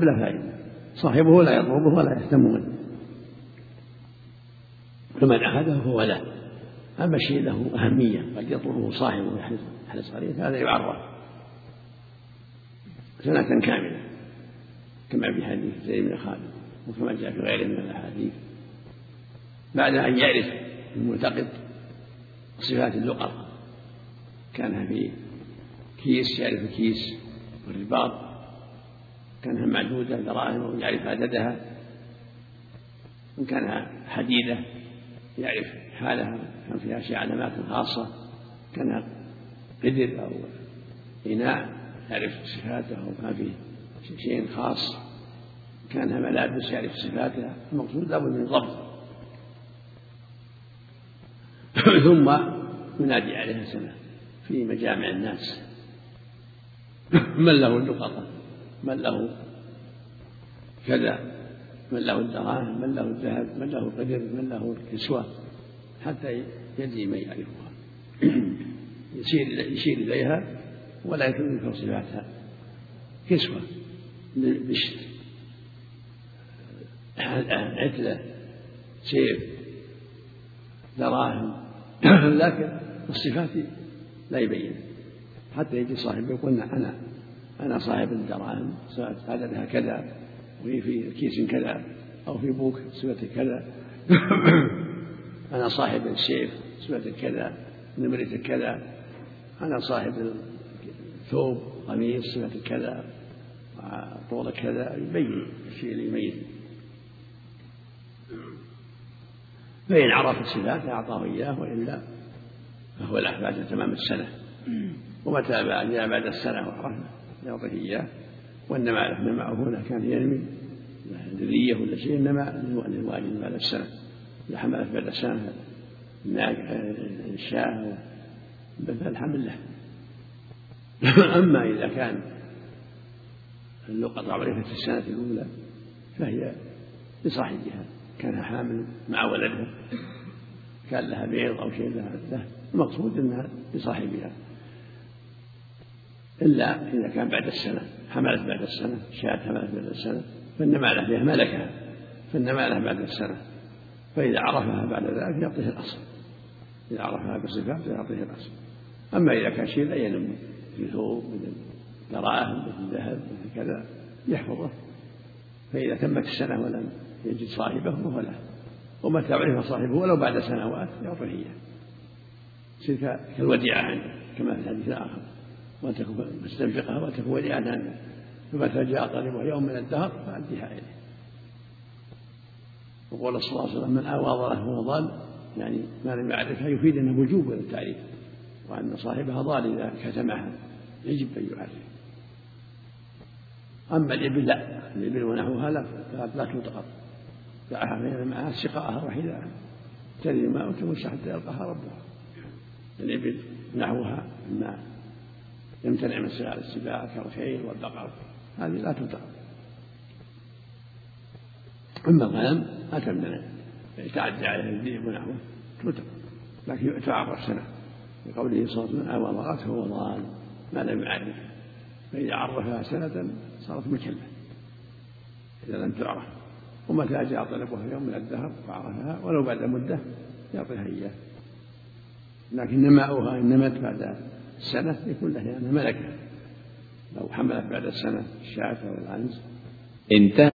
بلا فائدة. صاحبه لا يطلبه ولا يهتم منه فمن أخذه فهو له أما شيء له أهمية قد يطلبه صاحبه ويحرص عليه هذا يعرف. سنة كاملة كما في حديث زيد بن خالد وكما جاء في غيره من الأحاديث. بعد أن يعرف المعتقد صفات اللقط كانها في كيس يعرف الكيس والرباط. كانها معدودة دراهم ويعرف عددها وإن كانها حديدة يعرف حالها كان فيها شيء علامات خاصة كان قدر أو إناء يعرف صفاته أو كان فيه شيء خاص كانها ملابس يعرف صفاتها المقصود لابد من ضبط ثم ينادي عليها سنة في مجامع الناس من له اللقطة من له كذا من له الدراهم من له الذهب من له القدر من له الكسوة حتى يدري من يعرفها. يشير يشير إليها ولا يذكر صفاتها كسوة بشت. عتلة سيف دراهم. لكن الصفات لا يبين. حتى يجي صاحب يقول أنا أنا صاحب الدراهم عددها كذا وهي في كيس كذا أو في بوك سوة كذا. أنا صاحب السيف سوة كذا نمرة كذا. أنا صاحب الثوب قميص سوة كذا طول كذا يبين الشيء اللي يميز. فإن عرف الصفات أعطاه إياه وإلا فهو له بعد تمام السنة. ومتى جاء بعد السنة وعرفه يعطيه إياه. والنماء النماء هنا كان ينمي ذرية ولا شيء النماء للوالد بعد السنة إذا حملت بعد السنة الشاة فالحمل له أما إذا كان اللقطة عرفت في السنة الأولى فهي لصاحبها كان حامل مع ولدها كان لها بيض أو شيء لها المقصود أنها لصاحبها إلا إذا كان بعد السنة. حملت بعد السنة شاة حملت بعد السنة. فالنمالة فيها ملكها فالنمالة بعد السنة. فإذا عرفها بعد ذلك يعطيه الأصل. إذا عرفها بصفات يعطيه الأصل. أما إذا كان شيء لا ينمو في ثوب مثل دراهم مثل ذهب مثل كذا يحفظه. فإذا تمت السنة ولم يجد صاحبه فهو له. ومتى عرف صاحبه ولو بعد سنوات يعطيه إياه. يصير كالوديعة عنده كما في الحديث الآخر. وأن تكون مستنفقها وأن تكون وديعة عنده فمتى جاء طالبه يوم من الدهر فأديها إليه. وقول صلى الله عليه وسلم من آوى فهو ضال. يعني ما لم يعرفها يفيد أنه وجوب التعريف وأن صاحبها ضال إذا كتمها. يجب أن يعرف. أما الإبل لا. الإبل ونحوها لا لا تلتقط دعها بين معها سقاءها وحذاءها تري ما وتمشي حتى يلقاها ربها. الإبل نحوها مما يمتنع من سلال السباع كالخيل والبقر. هذه لا تلتقط أما الغنم ما تمتنع. يتعدى عليها الذئب ونحوه تلتقط لكن تعرف سنة. لقوله صلى الله عليه وسلم أوى ضغته هو ضال ما لم يعرف. فإذا عرفها سنة صارت مكلة إذا لم تعرف. ومتى جاء طلبها يوم من الدهر وعرفها ولو بعد مدة يعطيها إياه. لكن نماؤها إن نمت بعد سنة يكون لها يعني ملكة. لو حملت بعد السنة الشاة أو العنز. انتهى